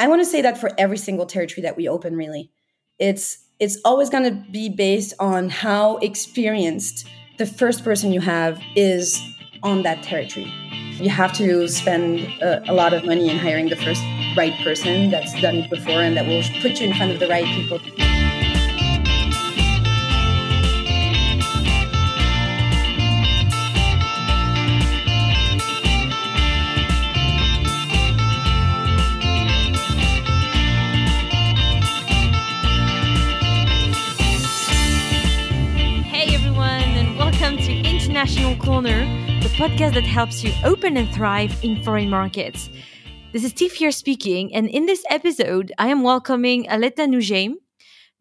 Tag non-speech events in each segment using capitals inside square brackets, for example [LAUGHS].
I want to say that for every single territory that we open, really, it's it's always going to be based on how experienced the first person you have is on that territory. You have to spend a, a lot of money in hiring the first right person that's done it before and that will put you in front of the right people. Corner, the podcast that helps you open and thrive in foreign markets. This is Tiff here speaking, and in this episode, I am welcoming Aletta Noujaim,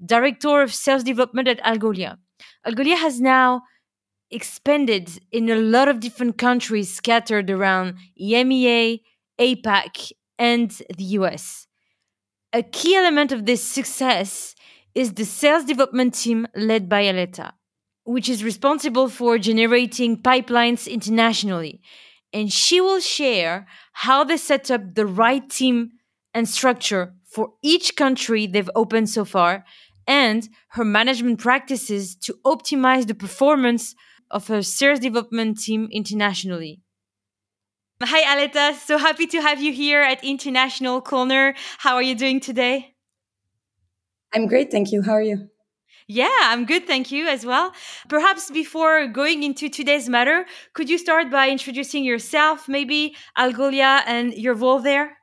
Director of Sales Development at Algolia. Algolia has now expanded in a lot of different countries scattered around EMEA, APAC, and the US. A key element of this success is the sales development team led by Aletta which is responsible for generating pipelines internationally. And she will share how they set up the right team and structure for each country they've opened so far and her management practices to optimize the performance of her sales development team internationally. Hi, Aletta. So happy to have you here at International Corner. How are you doing today? I'm great. Thank you. How are you? Yeah, I'm good, thank you as well. Perhaps before going into today's matter, could you start by introducing yourself, maybe Algolia and your role there?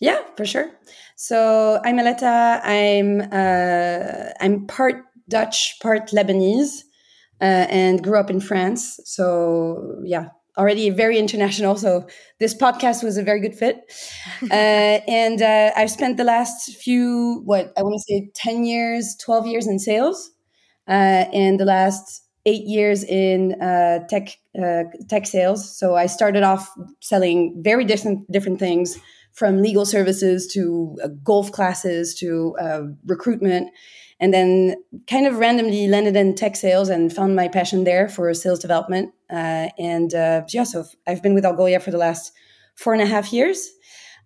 Yeah, for sure. So I'm Aletta. I'm uh, I'm part Dutch, part Lebanese, uh, and grew up in France. So yeah, already very international. So this podcast was a very good fit. [LAUGHS] uh, and uh, I've spent the last few, what I want to say, 10 years, 12 years in sales, uh, and the last eight years in uh, tech uh, tech sales. So I started off selling very different different things, from legal services to uh, golf classes to recruitment and then kind of randomly landed in tech sales and found my passion there for sales development. Uh, and uh, so I've been with Algolia for the last four and a half years.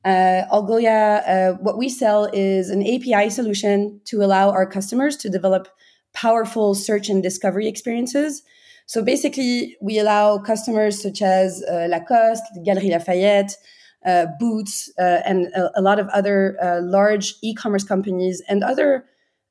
Uh, Algolia, uh, what we sell is an API solution to allow our customers to develop powerful search and discovery experiences. So basically, we allow customers such as uh, Lacoste, Galeries Lafayette, uh, Boots, and a, a, lot of other large e-commerce companies and other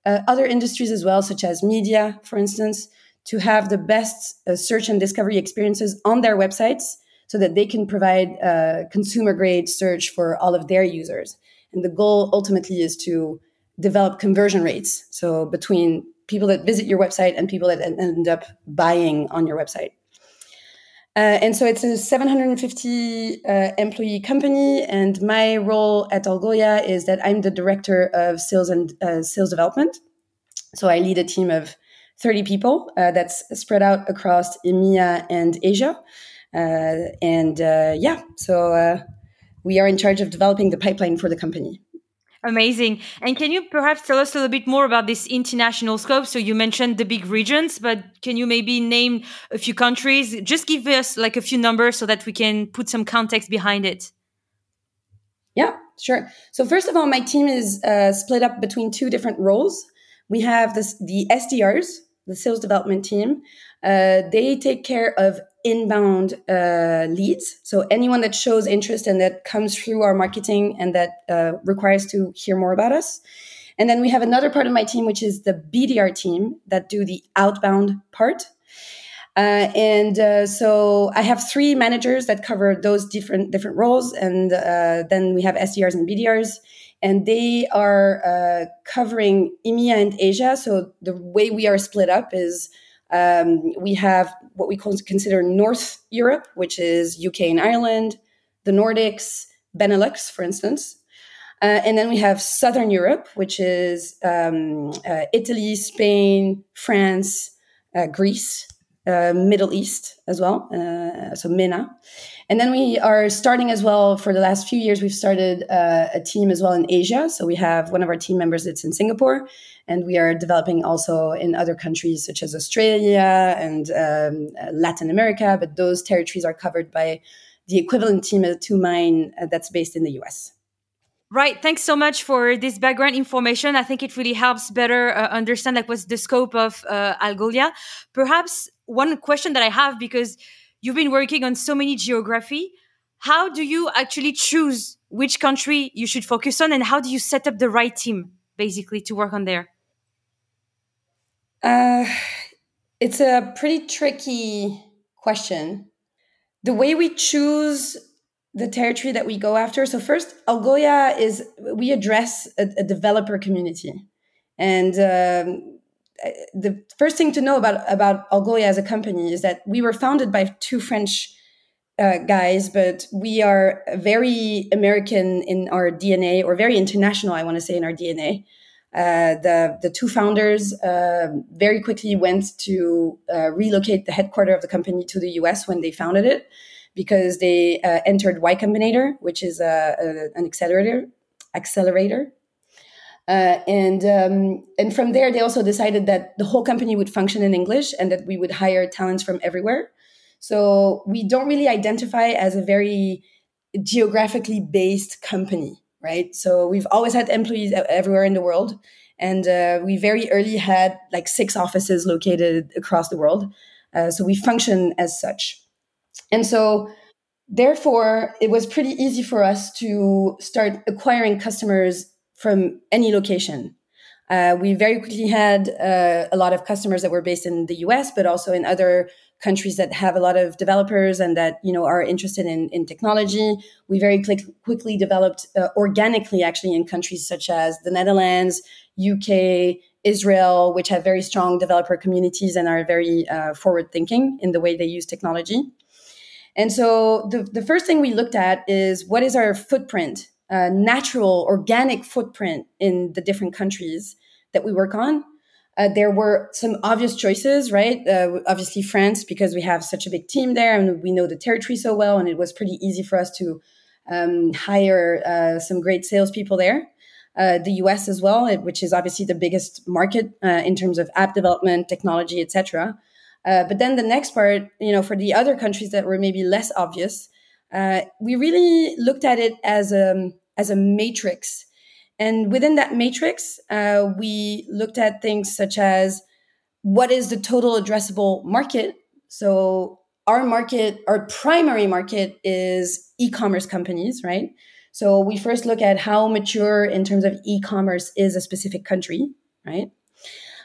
other industries as well, such as media, for instance, to have the best uh, search and discovery experiences on their websites so that they can provide uh, consumer grade search for all of their users. And the goal ultimately is to develop conversion rates. So between people that visit your website and people that end up buying on your website. Uh, and so it's a 750 uh, employee company, and my role at Algolia is that I'm the director of sales and uh, sales development. So I lead a team of 30 people uh, that's spread out across EMEA and Asia. Uh, and uh, yeah, so we are in charge of developing the pipeline for the company. Amazing. And can you perhaps tell us a little bit more about this international scope? So you mentioned the big regions, but can you maybe name a few countries? Just give us like a few numbers so that we can put some context behind it. Yeah, sure. So first of all, my team is uh, split up between two different roles. We have this, the SDRs, the sales development team. Uh, they take care of inbound uh, leads. So anyone that shows interest and that comes through our marketing and that uh, requires to hear more about us. And then we have another part of my team, which is the BDR team that do the outbound part. Uh, and uh, so I have three managers that cover those different different roles, and uh, then we have SDRs and BDRs, and they are uh, covering EMEA and Asia. So the way we are split up is um, we have what we consider North Europe, which is UK and Ireland, the Nordics, Benelux, for instance. Uh, and then we have Southern Europe, which is um, uh, Italy, Spain, France, uh, Greece, uh, Middle East as well, uh, so MENA. And then we are starting as well for the last few years, we've started uh, a team as well in Asia. So we have one of our team members that's in Singapore, and we are developing also in other countries such as Australia and um, Latin America. But those territories are covered by the equivalent team to mine uh, that's based in the US. Right. Thanks so much for this background information. I think it really helps better uh, understand like what's the scope of uh, Algolia. Perhaps one question that I have because you've been working on so many geography. How do you actually choose which country you should focus on, and how do you set up the right team basically to work on there? Uh, it's a pretty tricky question. The way we choose the territory that we go after. So first, Algolia is we address a, a developer community, and um, the first thing to know about about Algolia as a company is that we were founded by two French uh, guys, but we are very American in our DNA, or very international, I want to say, in our DNA. Uh, the the two founders uh, very quickly went to uh, relocate the headquarters of the company to the U.S. when they founded it because they uh, entered Y Combinator, which is a, a, an accelerator. Accelerator. Uh, and um, and from there, they also decided that the whole company would function in English and that we would hire talents from everywhere. So we don't really identify as a very geographically based company, right? So we've always had employees everywhere in the world, and uh, we very early had like six offices located across the world. Uh, so we function as such. And so, therefore, it was pretty easy for us to start acquiring customers from any location. Uh, we very quickly had uh, a lot of customers that were based in the US, but also in other countries that have a lot of developers and that you know are interested in, in technology. We very quick, quickly developed uh, organically, actually, in countries such as the Netherlands, UK, Israel, which have very strong developer communities and are very uh, forward thinking in the way they use technology. And so the, the first thing we looked at is what is our footprint, natural, organic footprint in the different countries that we work on. Uh, there were some obvious choices, right? Uh, obviously, France, because we have such a big team there and we know the territory so well, and it was pretty easy for us to um, hire uh, some great salespeople there. Uh, the US as well, which is obviously the biggest market uh, in terms of app development, technology, etc. Uh, but then the next part, you know, for the other countries that were maybe less obvious, uh, we really looked at it as a as a matrix, and within that matrix, uh, we looked at things such as what is the total addressable market. So our market, our primary market, is e-commerce companies, right? So we first look at how mature in terms of e-commerce is a specific country, right?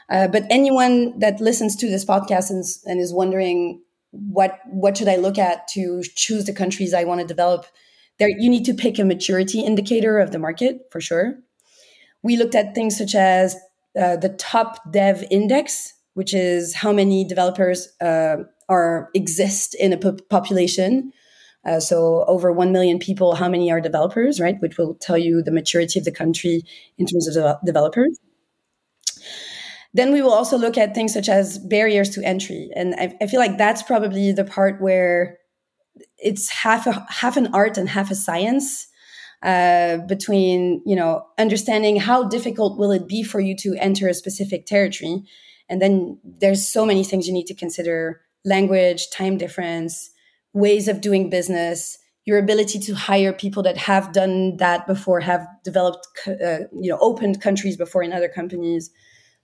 Uh, but anyone that listens to this podcast and, and is wondering what what should I look at to choose the countries I want to develop, there you need to pick a maturity indicator of the market for sure. We looked at things such as uh, the top dev index, which is how many developers uh, are exist in a population. Uh, so over 1 million people, how many are developers, right? Which will tell you the maturity of the country in terms of de- developers. Then we will also look at things such as barriers to entry. And I, I feel like that's probably the part where it's half a, half an art and half a science uh, between you know understanding how difficult will it be for you to enter a specific territory and then there's so many things you need to consider language time difference ways of doing business your ability to hire people that have done that before have developed uh, you know opened countries before in other companies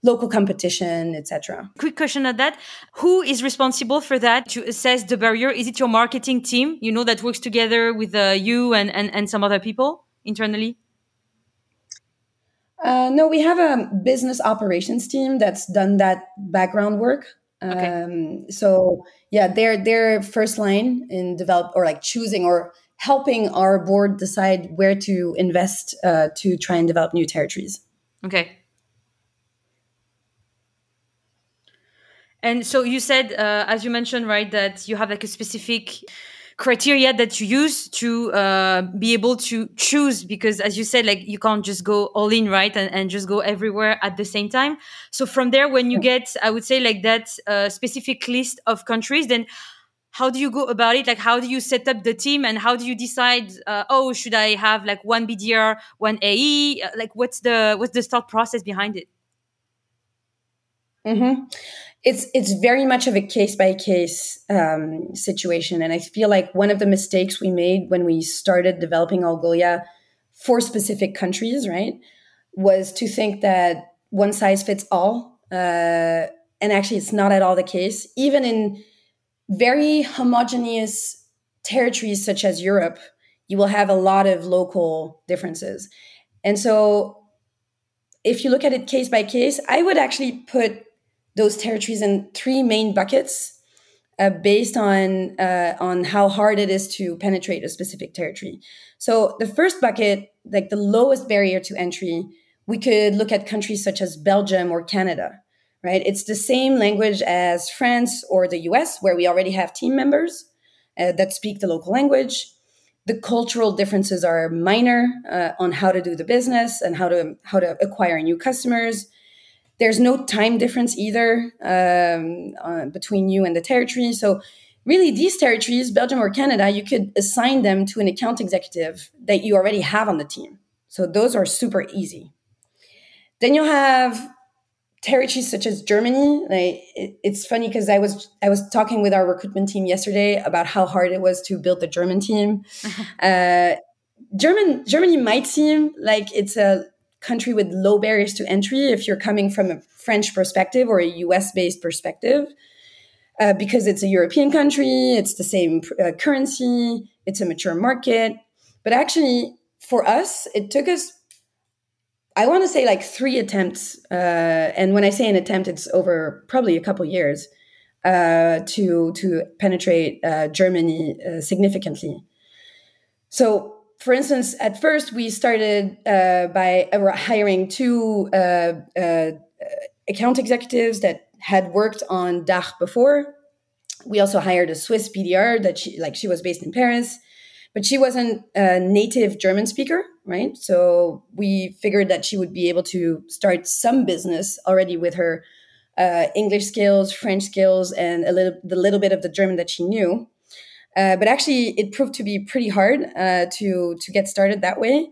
local competition, etc. Quick question at that. Who is responsible for that to assess the barrier? Is it your marketing team, you know, that works together with uh, you and, and, and some other people internally? Uh, no, we have a business operations team that's done that background work. Okay. Um, so yeah, they're they're first line in develop or like choosing or helping our board decide where to invest uh, to try and develop new territories. Okay. And so you said, uh, as you mentioned, right, that you have like a specific criteria that you use to uh, be able to choose because as you said like you can't just go all in right and, and just go everywhere at the same time. So from there when you get i would say like that uh, specific list of countries then how do you go about it? Like how do you set up the team and how do you decide uh, oh should i have like one bdr one ae like what's the what's the start process behind it? Mm-hmm it's it's very much of a case by case um, situation, and I feel like one of the mistakes we made when we started developing Algolia for specific countries, right, was to think that one size fits all, uh, and actually, it's not at all the case. Even in very homogeneous territories such as Europe, you will have a lot of local differences, and so if you look at it case by case, I would actually put those territories in three main buckets uh, based on uh, on how hard it is to penetrate a specific territory. So the first bucket, like the lowest barrier to entry, we could look at countries such as Belgium or Canada. Right, it's the same language as France or the U.S., where we already have team members uh, that speak the local language. The cultural differences are minor uh, on how to do the business and how to how to acquire new customers there's no time difference either um, uh, between you and the territory. So, really, these territories, Belgium or Canada, you could assign them to an account executive that you already have on the team. So, those are super easy. Then you have territories such as Germany. Like, it, it's funny because I was I was talking with our recruitment team yesterday about how hard it was to build the German team. [LAUGHS] uh, German Germany might seem like it's a country with low barriers to entry if you're coming from a French perspective or a US based perspective. Uh, because it's a European country, it's the same uh, currency, it's a mature market. But actually, for us, it took us, I want to say, like three attempts. Uh, and when I say an attempt, it's over probably a couple years uh, to to penetrate uh, Germany uh, significantly. So for instance, at first we started uh, by uh, hiring two uh, uh, account executives that had worked on DACH before. We also hired a Swiss BDR that she like she was based in Paris, but she wasn't a native German speaker, right? So we figured that she would be able to start some business already with her uh, English skills, French skills, and a little the little bit of the German that she knew. Uh, but actually, it proved to be pretty hard uh, to to get started that way.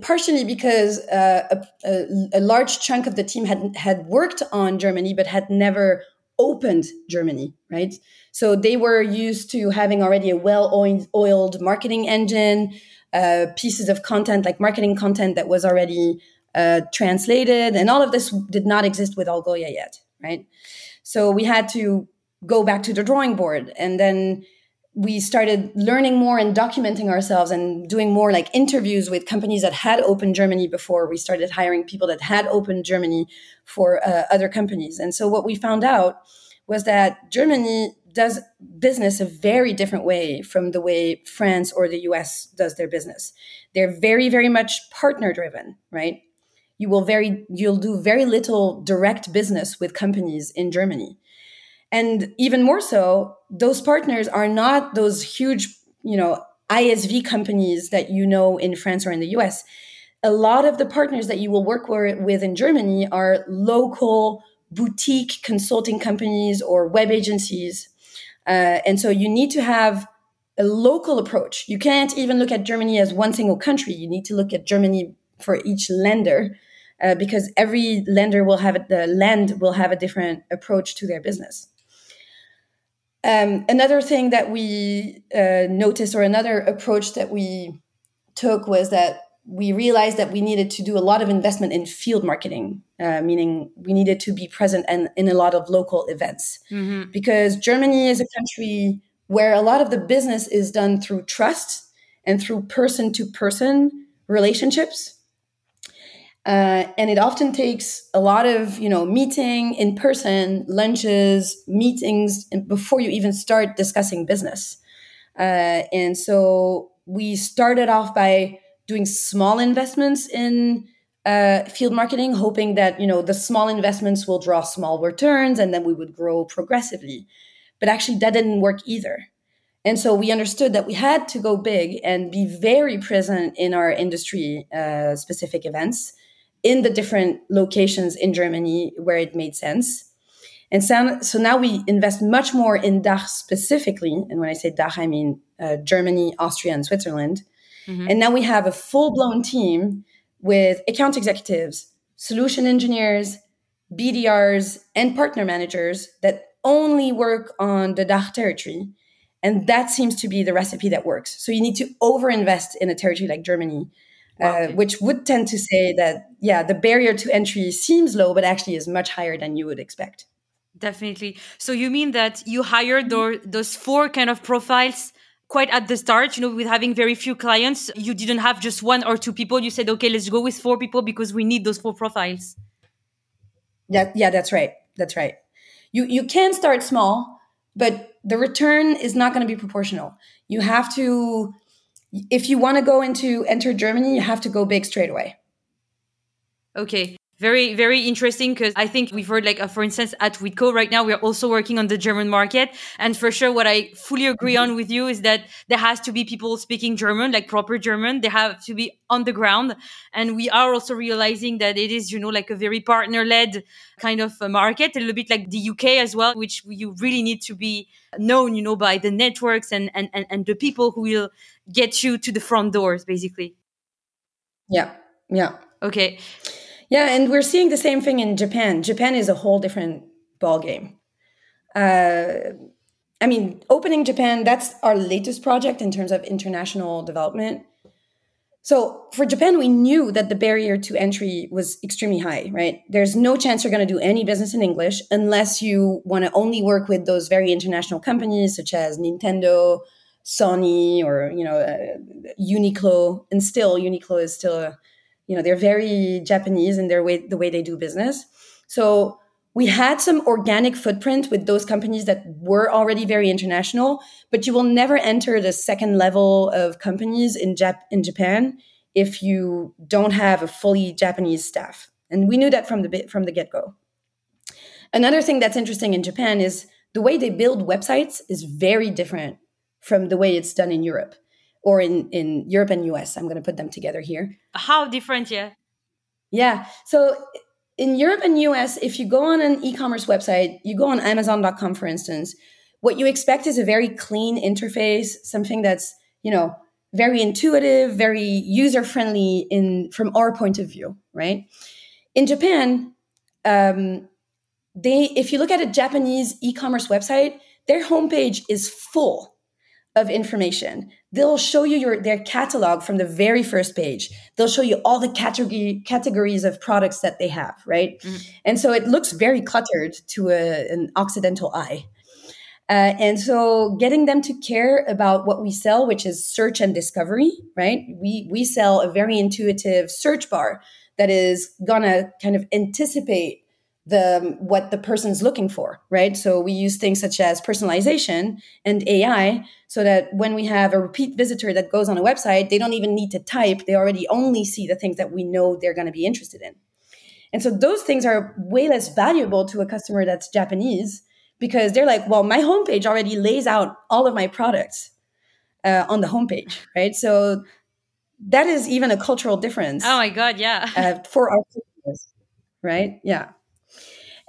Partially because uh, a, a, large chunk of the team had had worked on Germany, but had never opened Germany, right? So they were used to having already a well-oiled marketing engine, uh, pieces of content like marketing content that was already uh, translated, and all of this did not exist with Algolia yet, right? So we had to go back to the drawing board, and then we started learning more and documenting ourselves and doing more like interviews with companies that had opened Germany before. We started hiring people that had opened Germany for uh, other companies. And so what we found out was that Germany does business a very different way from the way France or the US does their business. They're very, very much partner driven, right? You will very, you'll do very little direct business with companies in Germany and even more so those partners are not those huge you know isv companies that you know in france or in the us a lot of the partners that you will work with in germany are local boutique consulting companies or web agencies. Uh, and so you need to have a local approach. You can't even look at germany as one single country. You need to look at germany for each Länder uh, because every Länder will have the land will have a different approach to their business um, another thing that we uh, noticed, or another approach that we took, was that we realized that we needed to do a lot of investment in field marketing, uh, meaning we needed to be present and in a lot of local events. Mm-hmm. Because Germany is a country where a lot of the business is done through trust and through person to person relationships. Uh, and it often takes a lot of you know meeting in person lunches meetings before you even start discussing business. Uh, and so we started off by doing small investments in uh, field marketing hoping that you know the small investments will draw small returns and then we would grow progressively. But actually that didn't work either. And so we understood that we had to go big and be very present in our industry uh, specific events in the different locations in Germany where it made sense. And so, so now we invest much more in DACH specifically. And when I say DACH, I mean uh, Germany, Austria, and Switzerland. Mm-hmm. And now we have a full blown team with account executives, solution engineers, BDRs and partner managers that only work on the DACH territory. And that seems to be the recipe that works. So you need to overinvest in a territory like Germany, uh, which would tend to say that, yeah, the barrier to entry seems low, but actually is much higher than you would expect. Definitely. So you mean that you hired those, those four kind of profiles quite at the start, you know, with having very few clients, you didn't have just one or two people. You said, okay, let's go with four people because we need those four profiles. Yeah, yeah, that's right. That's right. You you can start small, but the return is not going to be proportional. You have to if you want to go into enter Germany, you have to go big straight away. Okay very very interesting because i think we've heard like uh, for instance at Witco right now we're also working on the german market. And for sure what i fully agree on with you is that there has to be people speaking german like proper german. They have to be on the ground. And we are also realizing that it is you know like a very partner led kind of market a little bit like the uk as well which you really need to be known you know by the networks and and and, and the people who will get you to the front doors basically. Yeah. Yeah. Okay yeah, and we're seeing the same thing in Japan. Japan is a whole different ballgame. Uh, I mean, opening Japan, that's our latest project in terms of international development. So for Japan, we knew that the barrier to entry was extremely high, right? There's no chance you're going to do any business in English unless you want to only work with those very international companies such as Nintendo, Sony, or you know, uh, Uniqlo. And still, Uniqlo is still a you know they're very japanese in their way the way they do business. So we had some organic footprint with those companies that were already very international but you will never enter the second level of companies in Jap- in Japan if you don't have a fully Japanese staff. And we knew that from the from the get-go. Another thing that's interesting in Japan is the way they build websites is very different from the way it's done in Europe or in in Europe and US. I'm going to put them together here. How different, yeah? Yeah. So in Europe and US, if you go on an e-commerce website, you go on amazon.com for instance, what you expect is a very clean interface, something that's, you know, very intuitive, very user-friendly in from our point of view, right? In Japan, um, they if you look at a Japanese e-commerce website, their homepage is full of information. They'll show you your their catalog from the very first page. They'll show you all the category categories of products that they have, right? Mm-hmm. And so it looks very cluttered to a, an occidental eye. Uh, and so getting them to care about what we sell, which is search and discovery, right? We we sell a very intuitive search bar that is gonna kind of anticipate the what the person's looking for right? So we use things such as personalization and ai so that when we have a repeat visitor that goes on a website they don't even need to type. They already only see the things that we know they're going to be interested in. And so those things are way less valuable to a customer that's japanese because they're like well my homepage already lays out all of my products uh, on the homepage right? So that is even a cultural difference. Oh my god yeah. Uh, for our customers right? Yeah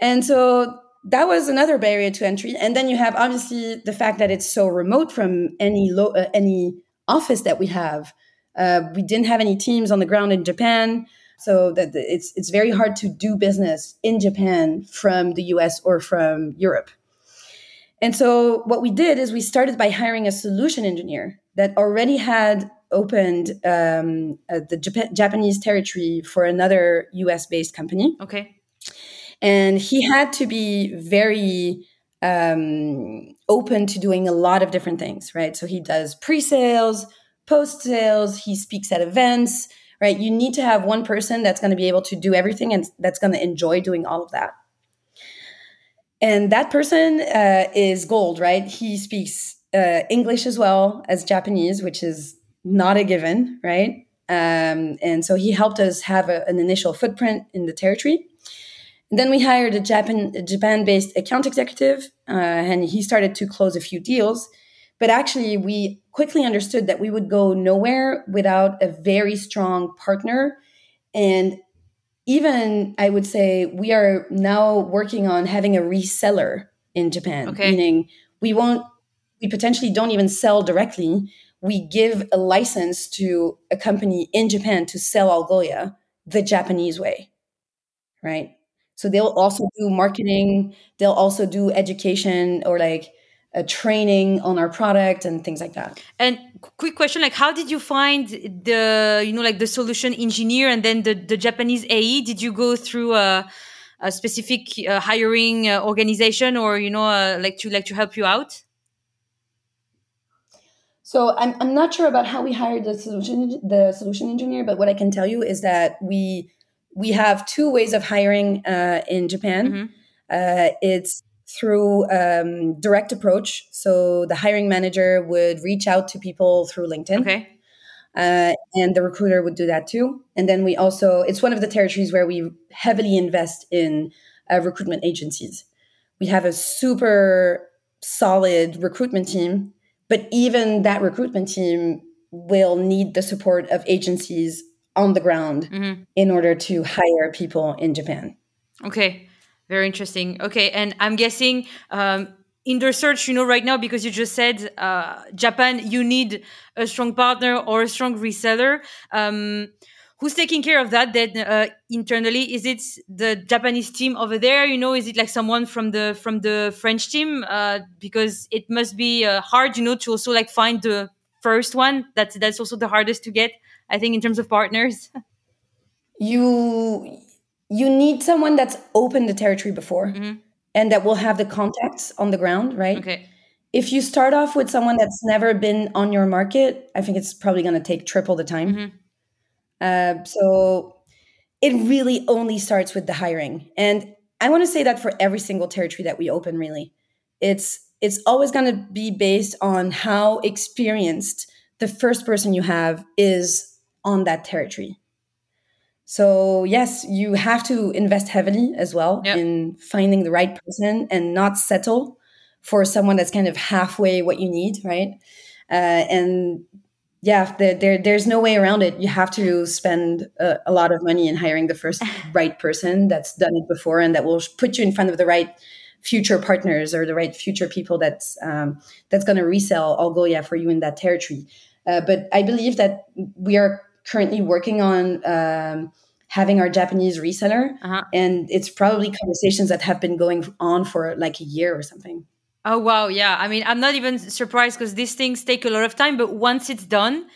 and so that was another barrier to entry. And then you have obviously the fact that it's so remote from any lo- uh, any office that we have. Uh, we didn't have any teams on the ground in Japan, so that it's it's very hard to do business in Japan from the U.S. or from Europe. And so what we did is we started by hiring a solution engineer that already had opened um, uh, the Jap- Japanese territory for another U.S. based company. Okay and he had to be very um, open to doing a lot of different things, right? So he does pre-sales, post-sales, he speaks at events, right? You need to have one person that's going to be able to do everything and that's going to enjoy doing all of that. And that person uh, is gold, right? He speaks uh, English as well as Japanese, which is not a given, right? Um, and so he helped us have a, an initial footprint in the territory. And then we hired a Japan Japan-based account executive, uh, and he started to close a few deals. But actually, we quickly understood that we would go nowhere without a very strong partner. And even I would say we are now working on having a reseller in Japan, okay. meaning we won't, we potentially don't even sell directly. We give a license to a company in Japan to sell Algolia the Japanese way, right? So they'll also do marketing, they'll also do education or like a training on our product and things like that. And quick question, like how did you find the, you know, like the solution engineer and then the, the Japanese AE? Did you go through a, a specific uh, hiring uh, organization or, you know, uh, like to like to help you out? So I'm, I'm not sure about how we hired the solution the solution engineer, but what I can tell you is that we we have two ways of hiring uh, in Japan. Mm-hmm. Uh, it's through um, direct approach. So the hiring manager would reach out to people through LinkedIn. Okay. Uh, and the recruiter would do that too. And then we also, it's one of the territories where we heavily invest in uh, recruitment agencies. We have a super solid recruitment team, but even that recruitment team will need the support of agencies on the ground mm-hmm. in order to hire people in Japan. Okay, very interesting. Okay, and I'm guessing um, in the search, you know, right now, because you just said uh, Japan, you need a strong partner or a strong reseller. Um, who's taking care of that then uh, internally? Is it the Japanese team over there? You know, is it like someone from the from the French team? Uh, because it must be uh, hard, you know, to also like find the first one. That's that's also the hardest to get. I think in terms of partners. you you need someone that's opened the territory before mm-hmm. and that will have the contacts on the ground, right? Okay. If you start off with someone that's never been on your market, I think it's probably going to take triple the time. Mm-hmm. Uh, so it really only starts with the hiring, and I want to say that for every single territory that we open, really, it's it's always going to be based on how experienced the first person you have is on that territory. So, yes, you have to invest heavily as well yep. in finding the right person and not settle for someone that's kind of halfway what you need, right? Uh, and yeah, there, there, there's no way around it. You have to spend a, a, lot of money in hiring the first [LAUGHS] right person that's done it before and that will put you in front of the right future partners or the right future people that's um, that's going to resell Algolia for you in that territory. Uh, but I believe that we are currently working on um, having our Japanese reseller, uh-huh. and it's probably conversations that have been going on for like a year or something. Oh wow, yeah. I mean, I'm not even surprised because these things take a lot of time, but once it's done,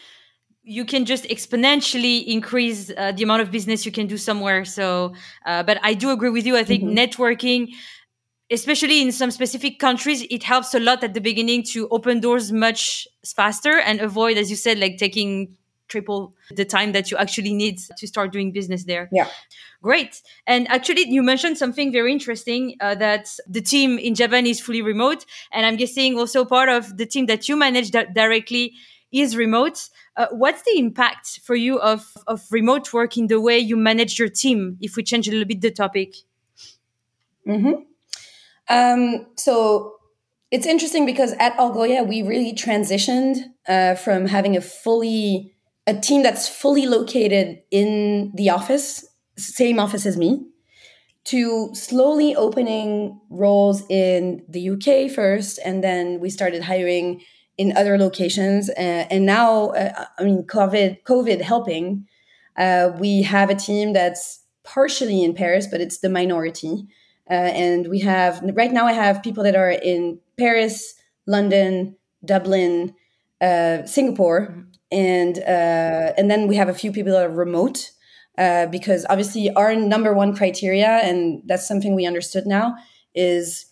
you can just exponentially increase uh, the amount of business you can do somewhere. So, uh, but I do agree with you. I think mm-hmm. networking, especially in some specific countries, it helps a lot at the beginning to open doors much faster and avoid, as you said, like taking triple the time that you actually need to start doing business there. Yeah. Great. And actually, you mentioned something very interesting uh, that the team in Japan is fully remote. And I'm guessing also part of the team that you manage that directly is remote. Uh, what's the impact for you of, of remote work in the way you manage your team, if we change a little bit the topic? Mm-hmm. Um, so it's interesting because at Algolia, we really transitioned uh, from having a fully a team that's fully located in the office, same office as me, to slowly opening roles in the UK first, and then we started hiring in other locations. Uh, and now, uh, I mean, COVID, COVID helping, uh, we have a team that's partially in Paris, but it's the minority. Uh, and we have right now, I have people that are in Paris, London, Dublin, uh, Singapore. And uh, and then we have a few people that are remote uh, because obviously our number one criteria, and that's something we understood now, is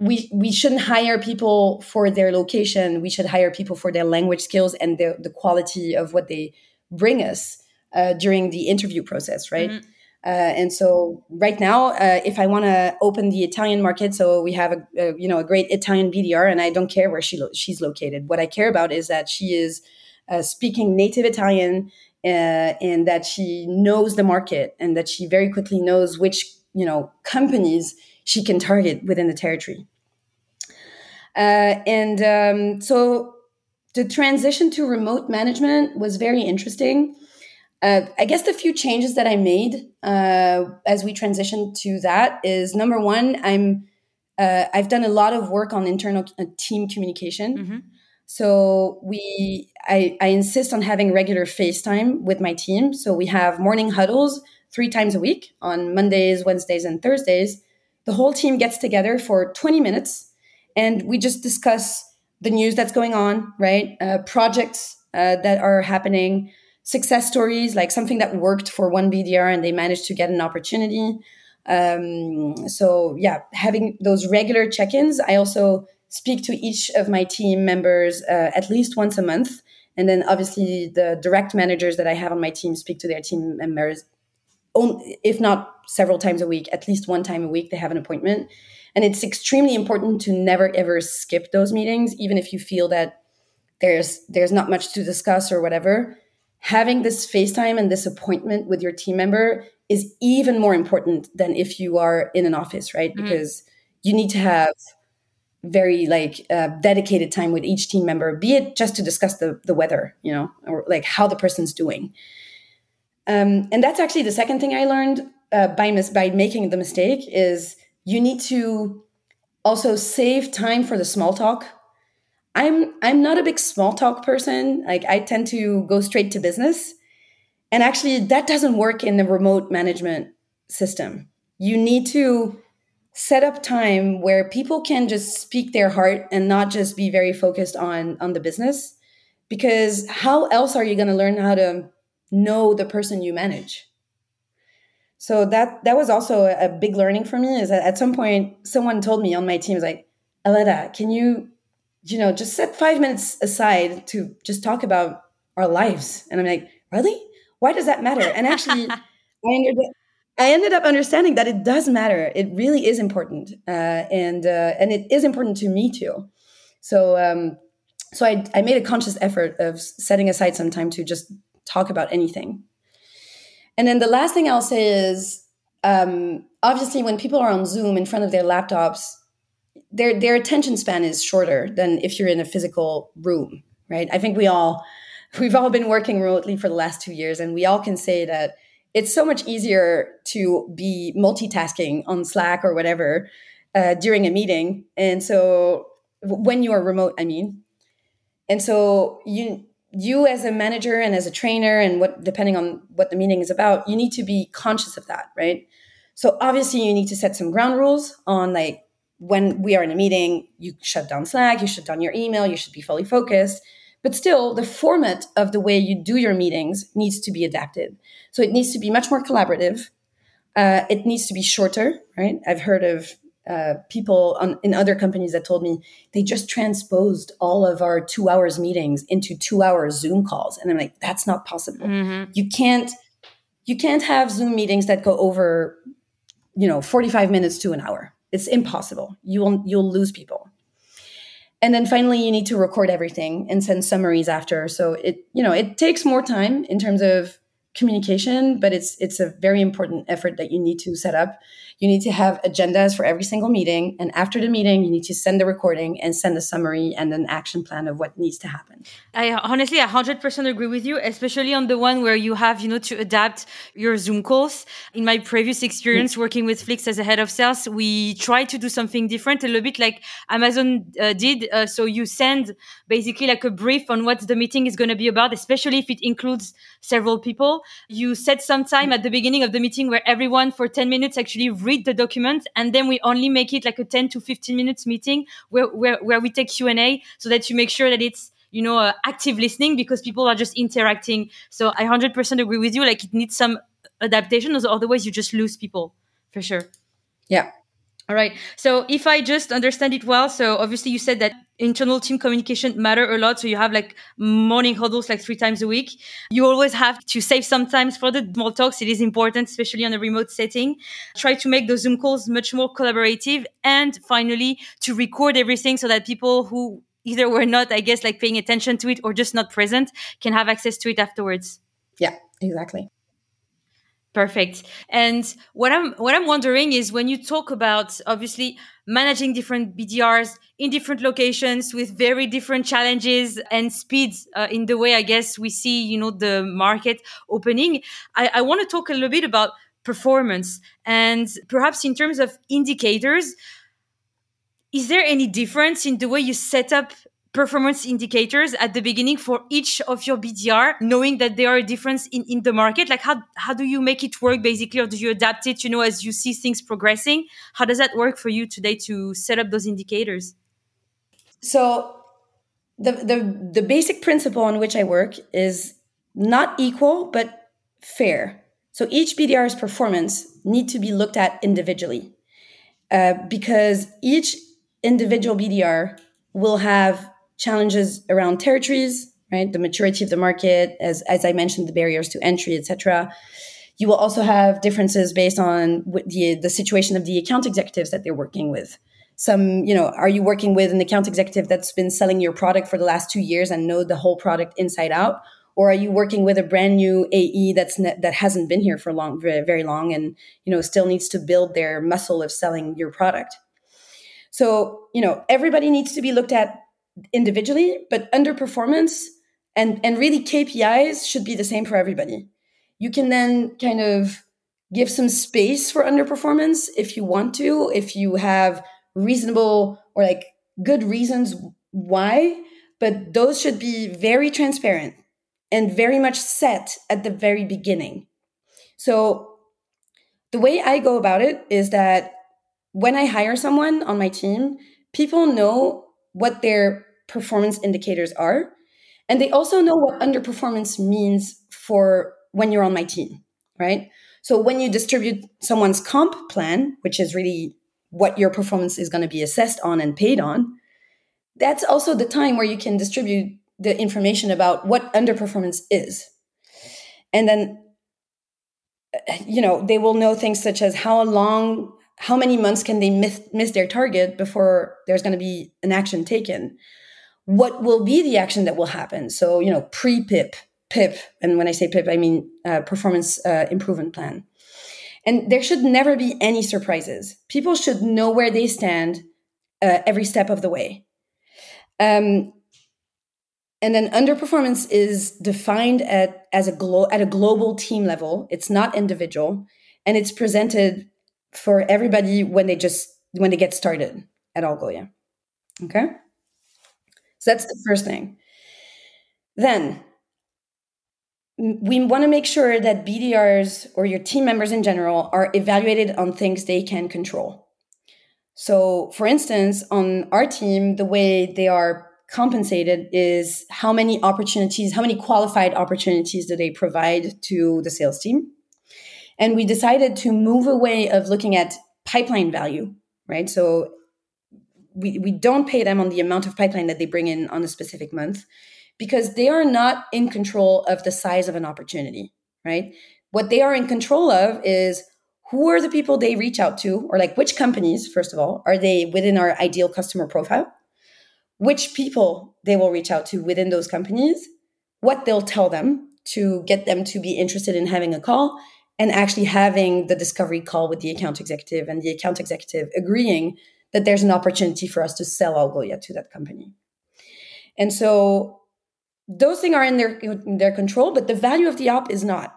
we we shouldn't hire people for their location. We should hire people for their language skills and the the quality of what they bring us uh, during the interview process, right? Mm-hmm. Uh, and so right now, uh, if I want to open the Italian market, so we have a, a, you know a great Italian BDR, and I don't care where she lo- she's located. What I care about is that she is uh, speaking native Italian uh, and that she knows the market and that she very quickly knows which you know companies she can target within the territory. Uh, and um, so the transition to remote management was very interesting. Uh, I guess the few changes that I made uh, as we transitioned to that is number one, I'm uh, I've done a lot of work on internal team communication. Mm-hmm. So we, I, I insist on having regular FaceTime with my team. So we have morning huddles three times a week on Mondays, Wednesdays, and Thursdays. The whole team gets together for 20 minutes and we just discuss the news that's going on, right? Uh, projects uh, that are happening, success stories, like something that worked for one BDR and they managed to get an opportunity. Um, so, yeah, having those regular check ins. I also speak to each of my team members uh, at least once a month. And then obviously the direct managers that I have on my team speak to their team members, if not several times a week, at least one time a week, they have an appointment. And it's extremely important to never ever skip those meetings, even if you feel that there's there's not much to discuss or whatever. Having this FaceTime and this appointment with your team member is even more important than if you are in an office, right? Mm-hmm. Because you need to have very like uh, dedicated time with each team member, be it just to discuss the the weather, you know, or like how the person's doing. Um, and that's actually the second thing I learned uh, by mis- by making the mistake is you need to also save time for the small talk. I'm I'm not a big small talk person. Like I tend to go straight to business. And actually that doesn't work in the remote management system. You need to set up time where people can just speak their heart and not just be very focused on on the business because how else are you going to learn how to know the person you manage so that that was also a big learning for me. Is that at some point someone told me on my team is like, Aletta, can you, you know, just set five minutes aside to just talk about our lives? And I'm like, really? Why does that matter? And actually, [LAUGHS] I ended up, I ended up understanding that it does matter. It really is important, uh, and uh, and it is important to me too. So um, so I I made a conscious effort of setting aside some time to just talk about anything and then the last thing I'll say is um, obviously when people are on Zoom in front of their laptops, their their attention span is shorter than if you're in a physical room, right? I think we all [LAUGHS] we've all been working remotely for the last two years, and we all can say that it's so much easier to be multitasking on Slack or whatever uh, during a meeting, and so when you are remote, I mean, and so you you as a manager and as a trainer and what depending on what the meeting is about you need to be conscious of that right? So obviously you need to set some ground rules on like when we are in a meeting you shut down slack you shut down your email you should be fully focused but still the format of the way you do your meetings needs to be adapted so it needs to be much more collaborative uh, it needs to be shorter right i've heard of uh, people on, in other companies that told me they just transposed all of our two hours meetings into two hours Zoom calls, and I'm like, that's not possible. Mm-hmm. You can't you can't have Zoom meetings that go over, you know, 45 minutes to an hour. It's impossible. You will you'll lose people. And then finally, you need to record everything and send summaries after. So it you know it takes more time in terms of communication, but it's it's a very important effort that you need to set up you need to have agendas for every single meeting. And after the meeting, you need to send the recording and send a summary and an action plan of what needs to happen. I honestly, 100% agree with you, especially on the one where you have, you know, to adapt your Zoom calls. In my previous experience mm-hmm. working with Flix as a head of sales, we tried to do something different, a little bit like Amazon uh, did. Uh, so you send basically like a brief on what the meeting is going to be about, especially if it includes several people. You set some time at the beginning of the meeting where everyone for 10 minutes actually read the document and then we only make it like a 10 to 15 minutes meeting where, where, where we take Q&A so that you make sure that it's you know uh, active listening because people are just interacting. So i 100% agree with you. Like it needs some adaptation otherwise you just lose people for sure. Yeah. All right. So if I just understand it well, so obviously you said that internal team communication matter a lot. So you have like morning huddles like three times a week. You always have to save some time for the small talks. It is important, especially on a remote setting. Try to make those Zoom calls much more collaborative and finally to record everything so that people who either were not, I guess, like paying attention to it or just not present can have access to it afterwards. Yeah, exactly. Perfect. And what I'm what I'm wondering is when you talk about obviously managing different BDRs in different locations with very different challenges and speeds uh, in the way I guess we see you know the market opening. I, I want to talk a little bit about performance and perhaps in terms of indicators. Is there any difference in the way you set up performance indicators at the beginning for each of your BDR, knowing that there are a difference in, in the market? Like how, how do you make it work basically, or do you adapt it, you know, as you see things progressing? How does that work for you today to set up those indicators? So the, the, the basic principle on which I work is not equal, but fair. So each BDR's performance need to be looked at individually uh, because each individual BDR will have challenges around territories, right? The maturity of the market, as as I mentioned, the barriers to entry, etc. You will also have differences based on the the situation of the account executives that they're working with. Some, you know, are you working with an account executive that's been selling your product for the last two years and know the whole product inside out, or are you working with a brand new AE that's ne- that hasn't been here for long, very, very long, and you know still needs to build their muscle of selling your product? So, you know, everybody needs to be looked at individually, but underperformance and, and really KPIs should be the same for everybody. You can then kind of give some space for underperformance if you want to, if you have reasonable or like good reasons why, but those should be very transparent and very much set at the very beginning. So the way I go about it is that when I hire someone on my team, people know what their performance indicators are. And they also know what underperformance means for when you're on my team, right? So when you distribute someone's comp plan, which is really what your performance is going to be assessed on and paid on, that's also the time where you can distribute the information about what underperformance is. And then, uh, you know, they will know things such as how long, how many months can they miss, miss their target before there's going to be an action taken what will be the action that will happen. So, you know, pre PIP, PIP, and when I say PIP, I mean uh, performance uh, improvement plan. And there should never be any surprises. People should know where they stand uh, every step of the way. Um, and then underperformance is defined at as a glo- at a global team level. It's not individual, and it's presented for everybody when they just when they get started at Algolia. Okay. So that's the first thing. Then we want to make sure that BDRs or your team members in general are evaluated on things they can control. So, for instance, on our team, the way they are compensated is how many opportunities, how many qualified opportunities do they provide to the sales team? And we decided to move away of looking at pipeline value, right? So we, we don't pay them on the amount of pipeline that they bring in on a specific month because they are not in control of the size of an opportunity, right? What they are in control of is who are the people they reach out to, or like which companies, first of all, are they within our ideal customer profile? Which people they will reach out to within those companies, what they'll tell them to get them to be interested in having a call, and actually having the discovery call with the account executive and the account executive agreeing that there's an opportunity for us to sell Algolia to that company. And so those things are in their, in their control, but the value of the op is not.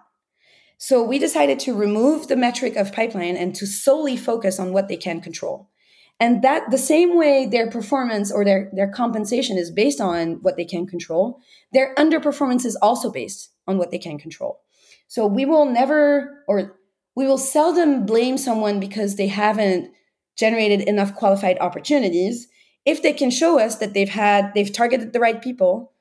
So we decided to remove the metric of pipeline and to solely focus on what they can control. And that the same way their performance or their, their compensation is based on what they can control, their underperformance is also based on what they can control. So we will never or we will seldom blame someone because they haven't generated enough qualified opportunities. If they can show us that they've had they've targeted the right people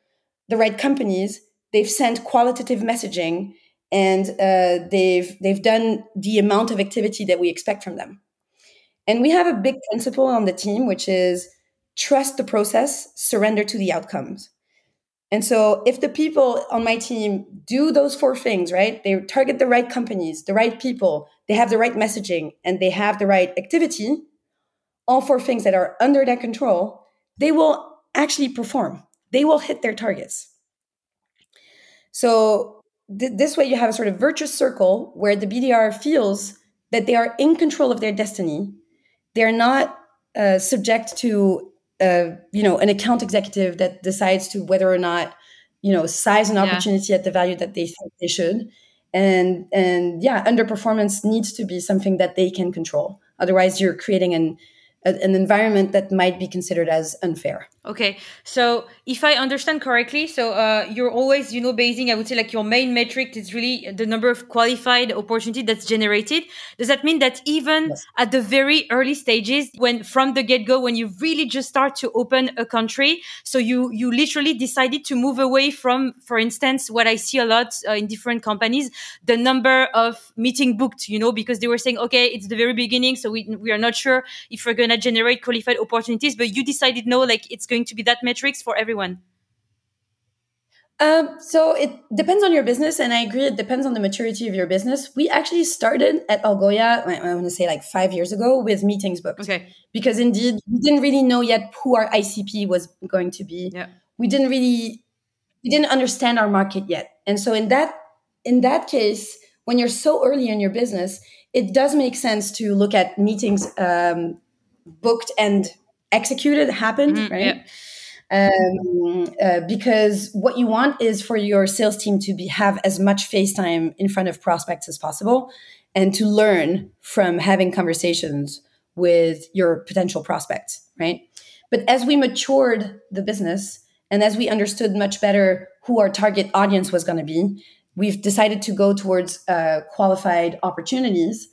the right companies they've sent qualitative messaging and uh, they've they've done the amount of activity that we expect from them. And we have a big principle on the team which is trust the process surrender to the outcomes. And so if the people on my team do those four things right they target the right companies the right people they have the right messaging and they have the right activity all four things that are under their control, they will actually perform. They will hit their targets. So th- this way, you have a sort of virtuous circle where the BDR feels that they are in control of their destiny. They're not uh, subject to, uh, you know, an account executive that decides to whether or not, you know, size an yeah. opportunity at the value that they think they should. And and yeah, underperformance needs to be something that they can control. Otherwise, you're creating an an environment that might be considered as unfair. Okay, so if I understand correctly, so uh, you're always, you know, basing, I would say, like your main metric is really the number of qualified opportunity that's generated. Does that mean that even yes. at the very early stages, when from the get go, when you really just start to open a country, so you you literally decided to move away from, for instance, what I see a lot uh, in different companies, the number of meeting booked, you know, because they were saying, okay, it's the very beginning, so we we are not sure if we're going to generate qualified opportunities, but you decided no, like it's going to be that metrics for everyone? Um, so it depends on your business, and I agree it depends on the maturity of your business. We actually started at Algolia, I want to say like five years ago, with meetings booked. Okay. Because indeed, we didn't really know yet who our ICP was going to be. Yeah. We didn't really, we didn't understand our market yet, and so in that in that case, when you're so early in your business, it does make sense to look at meetings um, booked and executed, happened, mm, right? Yeah um, uh, because what you want is for your sales team to be have as much face time in front of prospects as possible and to learn from having conversations with your potential prospects right but as we matured the business and as we understood much better who our target audience was going to be we've decided to go towards uh, qualified opportunities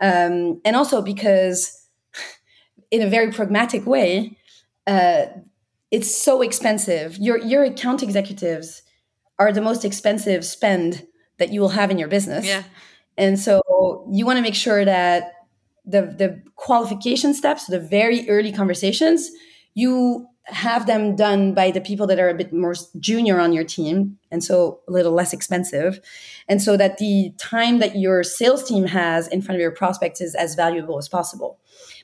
um, and also because in a very pragmatic way uh, it's so expensive. Your your account executives are the most expensive spend that you will have in your business. Yeah. And so you want to make sure that the the qualification steps, the very early conversations, you have them done by the people that are a bit more junior on your team and so a little less expensive and so that the time that your sales team has in front of your prospects is as valuable as possible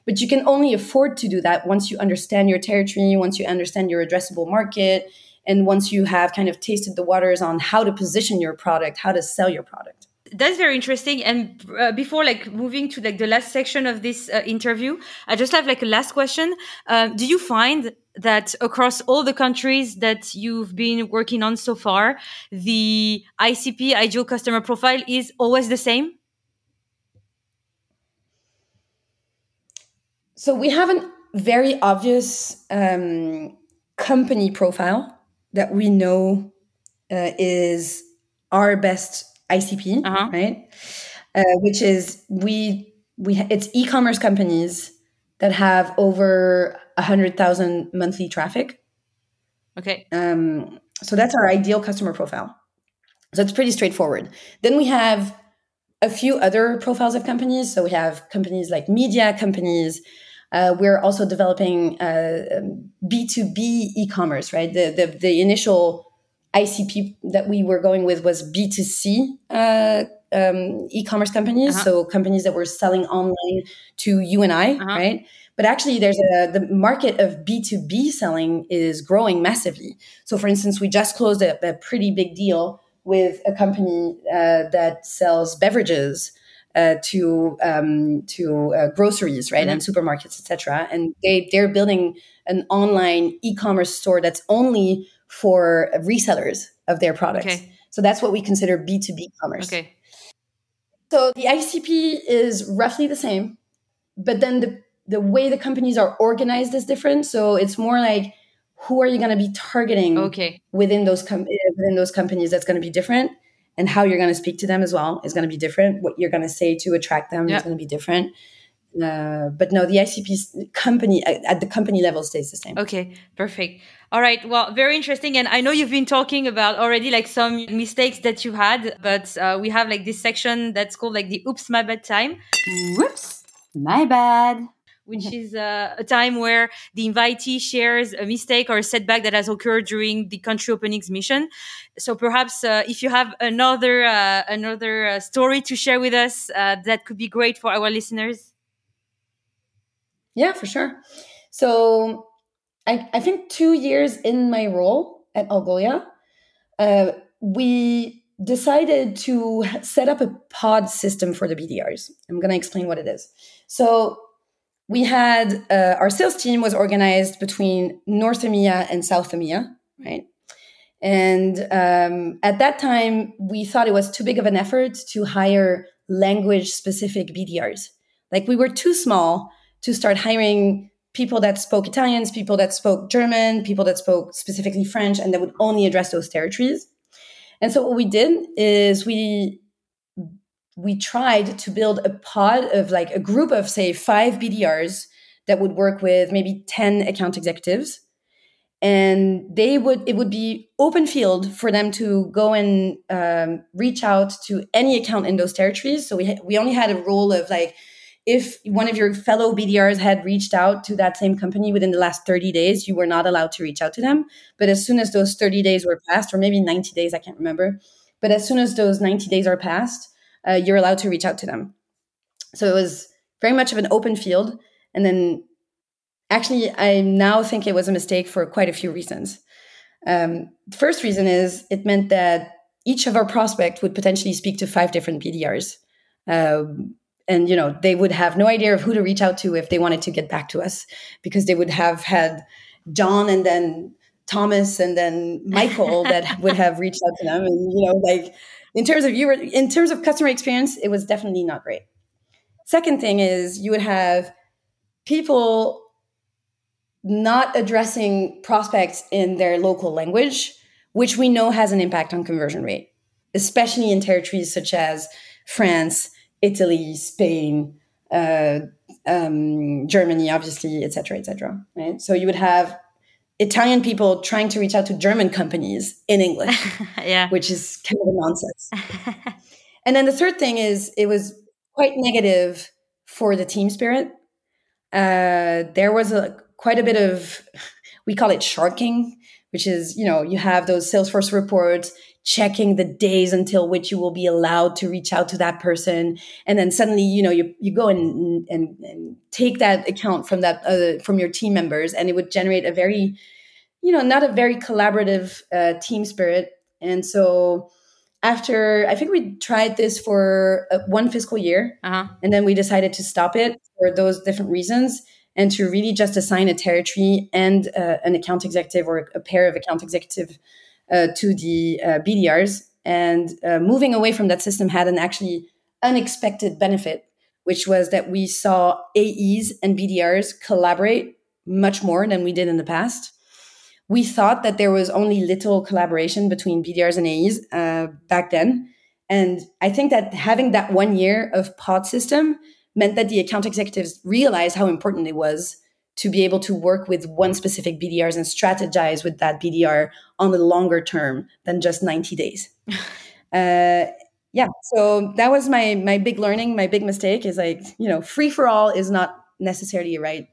but you can only afford to do that once you understand your territory, once you understand your addressable market, and once you have kind of tasted the waters on how to position your product, how to sell your product. That's very interesting. And uh, before like moving to like the last section of this uh, interview i just have like a last question. Uh, do you find that across all the countries that you've been working on so far the icp ideal customer profile is always the same So we have a very obvious um, company profile that we know uh, is our best ICP, uh-huh. right? Uh, which is we we it's e-commerce companies that have over a hundred thousand monthly traffic. Okay. Um, so that's our ideal customer profile. So it's pretty straightforward. Then we have a few other profiles of companies. So we have companies like media companies, uh, we're also developing B2B uh, e-commerce, right? The, the, the, initial ICP that we were going with was B2C uh, um, e-commerce companies. Uh-huh. So companies that were selling online to you and I, uh-huh. right? But actually, there's a the market of B2B selling is growing massively. So, for instance, we just closed a, a pretty big deal with a company uh, that sells beverages uh, to um, to uh, groceries, right, mm-hmm. and supermarkets, etc. And they they're building an online e-commerce store that's only for resellers of their products. Okay. So that's what we consider B two B commerce. Okay. So the ICP is roughly the same, but then the the way the companies are organized is different. So it's more like who are you going to be targeting okay. within those com- within those companies that's going to be different and how you're going to speak to them as well is going to be different. What you're going to say to attract them is going to be different. Uh, but no, the ICP company at the company level stays the same. Okay, perfect. All right. Well, very interesting. And I know you've been talking about already like some mistakes that you had, but uh, we have like this section that's called like the oops, my bad time. Whoops, my bad which is uh, a time where the invitee shares a mistake or a setback that has occurred during the country openings mission. So perhaps uh, if you have another uh, another uh, story to share with us, uh, that could be great for our listeners. Yeah, for sure. So I, I think two years in my role at Algolia, uh, we decided to set up a pod system for the BDRs. I'm going to explain what it is. So we had uh, our sales team was organized between North EMEA and South EMEA, right? And um, at that time, we thought it was too big of an effort to hire language specific BDRs. Like we were too small to start hiring people that spoke Italians, people that spoke German, people that spoke specifically French, and that would only address those territories. And so what we did is we we tried to build a pod of like a group of say five BDRs that would work with maybe 10 account executives and they would it would be open field for them to go and um, reach out to any account in those territories so we, ha- we only had a rule of like if one of your fellow BDRs had reached out to that same company within the last 30 days, you were not allowed to reach out to them. But as soon as those 30 days were passed, or maybe 90 days, I can't remember, but as soon as those 90 days are passed, uh, you're allowed to reach out to them. So it was very much of an open field. And then actually, I now think it was a mistake for quite a few reasons. Um, the first reason is it meant that each of our prospects would potentially speak to five different BDRs. Um, and you know they would have no idea of who to reach out to if they wanted to get back to us because they would have had john and then thomas and then michael that [LAUGHS] would have reached out to them and you know like in terms of you were in terms of customer experience it was definitely not great second thing is you would have people not addressing prospects in their local language which we know has an impact on conversion rate especially in territories such as france Italy, Spain, uh, um, Germany, obviously, etc., etc. right? So you would have Italian people trying to reach out to German companies in English, [LAUGHS] yeah, which is kind of a nonsense. [LAUGHS] and then the third thing is it was quite negative for the team spirit. Uh, there was a quite a bit of we call it sharking, which is you know you have those Salesforce reports checking the days until which you will be allowed to reach out to that person and then suddenly you know you, you go and, and, and take that account from that uh, from your team members and it would generate a very you know not a very collaborative uh, team spirit and so after i think we tried this for uh, one fiscal year uh-huh. and then we decided to stop it for those different reasons and to really just assign a territory and uh, an account executive or a pair of account executive to the uh, BDRs. And uh, moving away from that system had an actually unexpected benefit, which was that we saw AEs and BDRs collaborate much more than we did in the past. We thought that there was only little collaboration between BDRs and AEs uh, back then. And I think that having that one year of pod system meant that the account executives realized how important it was to be able to work with one specific BDRs and strategize with that BDR on the longer term than just 90 days. [LAUGHS] uh, yeah, so that was my my big learning, my big mistake is like, you know, free for all is not necessarily a right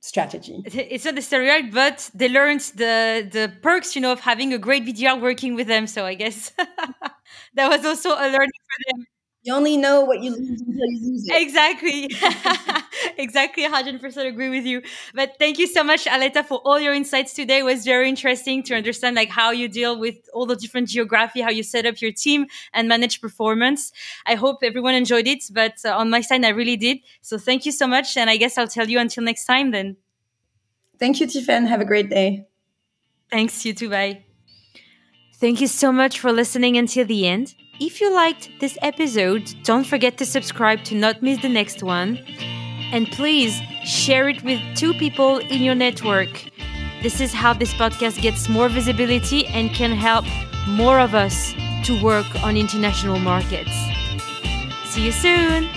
strategy. It's not necessarily right, but they learned the the perks, you know, of having a great BDR working with them. So I guess [LAUGHS] that was also a learning for them you only know what you lose until you lose it. Exactly. [LAUGHS] exactly. 100% agree with you. But thank you so much, Aletta, for all your insights today. It was very interesting to understand like how you deal with all the different geography, how you set up your team and manage performance. I hope everyone enjoyed it, but uh, on my side, I really did. So thank you so much. And I guess I'll tell you until next time then. Thank you, Tiffany. Have a great day. Thanks. You too. Bye. Thank you so much for listening until the end. If you liked this episode, don't forget to subscribe to not miss the next one. And please share it with two people in your network. This is how this podcast gets more visibility and can help more of us to work on international markets. See you soon!